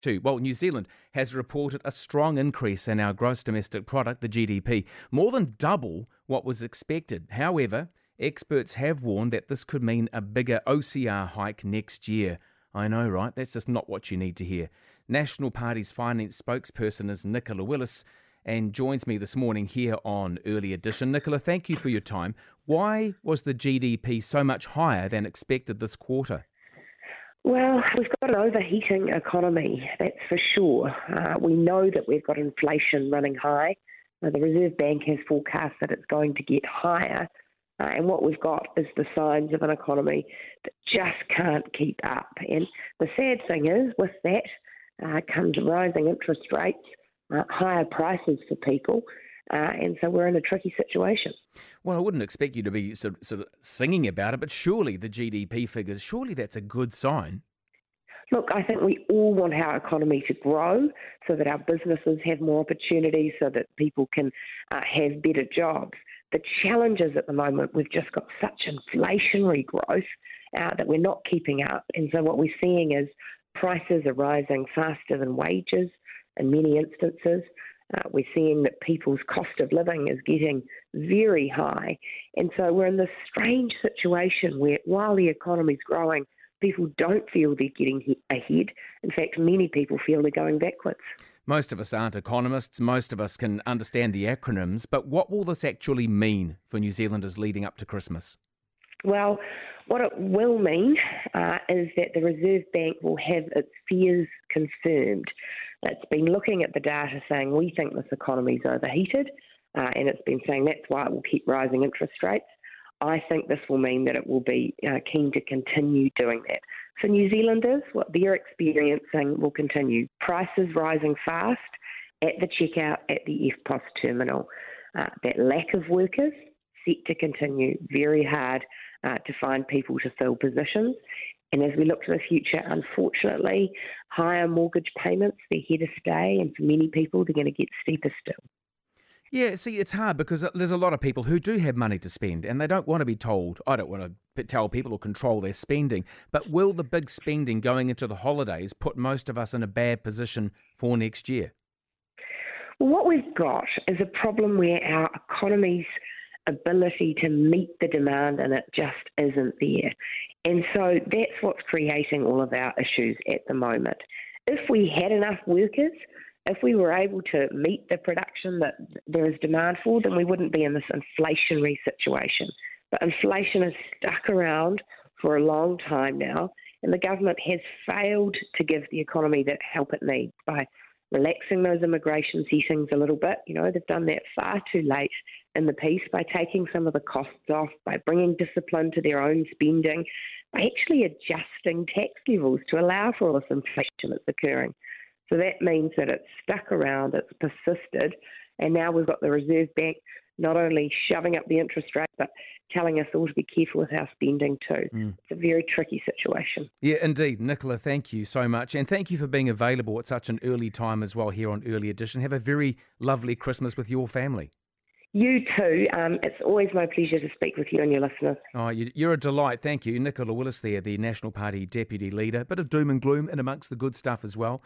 Too. Well, New Zealand has reported a strong increase in our gross domestic product, the GDP, more than double what was expected. However, experts have warned that this could mean a bigger OCR hike next year. I know, right? That's just not what you need to hear. National Party's finance spokesperson is Nicola Willis and joins me this morning here on Early Edition. Nicola, thank you for your time. Why was the GDP so much higher than expected this quarter? Well, we've got an overheating economy, that's for sure. Uh, we know that we've got inflation running high. Uh, the Reserve Bank has forecast that it's going to get higher. Uh, and what we've got is the signs of an economy that just can't keep up. And the sad thing is, with that uh, comes rising interest rates uh, higher prices for people. Uh, and so we're in a tricky situation. Well, I wouldn't expect you to be sort of, sort of singing about it, but surely the GDP figures, surely that's a good sign. Look, I think we all want our economy to grow so that our businesses have more opportunities, so that people can uh, have better jobs. The challenge is at the moment, we've just got such inflationary growth uh, that we're not keeping up. And so what we're seeing is prices are rising faster than wages in many instances. Uh, we're seeing that people's cost of living is getting very high. And so we're in this strange situation where while the economy's growing, people don't feel they're getting ahead. In fact, many people feel they're going backwards. Most of us aren't economists. Most of us can understand the acronyms. But what will this actually mean for New Zealanders leading up to Christmas? Well, what it will mean uh, is that the Reserve Bank will have its fears confirmed. It's been looking at the data saying we think this economy is overheated, uh, and it's been saying that's why it will keep rising interest rates. I think this will mean that it will be uh, keen to continue doing that. For New Zealanders, what they're experiencing will continue. Prices rising fast at the checkout at the EFTPOS terminal. Uh, that lack of workers set to continue very hard uh, to find people to fill positions. And as we look to the future, unfortunately, higher mortgage payments, they're here to stay. And for many people, they're going to get steeper still. Yeah, see, it's hard because there's a lot of people who do have money to spend and they don't want to be told, I don't want to tell people or control their spending. But will the big spending going into the holidays put most of us in a bad position for next year? what we've got is a problem where our economies ability to meet the demand and it just isn't there. And so that's what's creating all of our issues at the moment. If we had enough workers, if we were able to meet the production that there is demand for, then we wouldn't be in this inflationary situation. But inflation has stuck around for a long time now, and the government has failed to give the economy that help it needs by relaxing those immigration settings a little bit. You know, they've done that far too late in the piece by taking some of the costs off, by bringing discipline to their own spending, by actually adjusting tax levels to allow for all this inflation that's occurring. So that means that it's stuck around, it's persisted, and now we've got the Reserve Bank not only shoving up the interest rate, but telling us all to be careful with our spending too. Mm. It's a very tricky situation. Yeah, indeed. Nicola, thank you so much. And thank you for being available at such an early time as well here on Early Edition. Have a very lovely Christmas with your family. You too. Um, it's always my pleasure to speak with you and your listeners. Oh, you're a delight. Thank you. Nicola Willis there, the National Party Deputy Leader. Bit of doom and gloom in amongst the good stuff as well.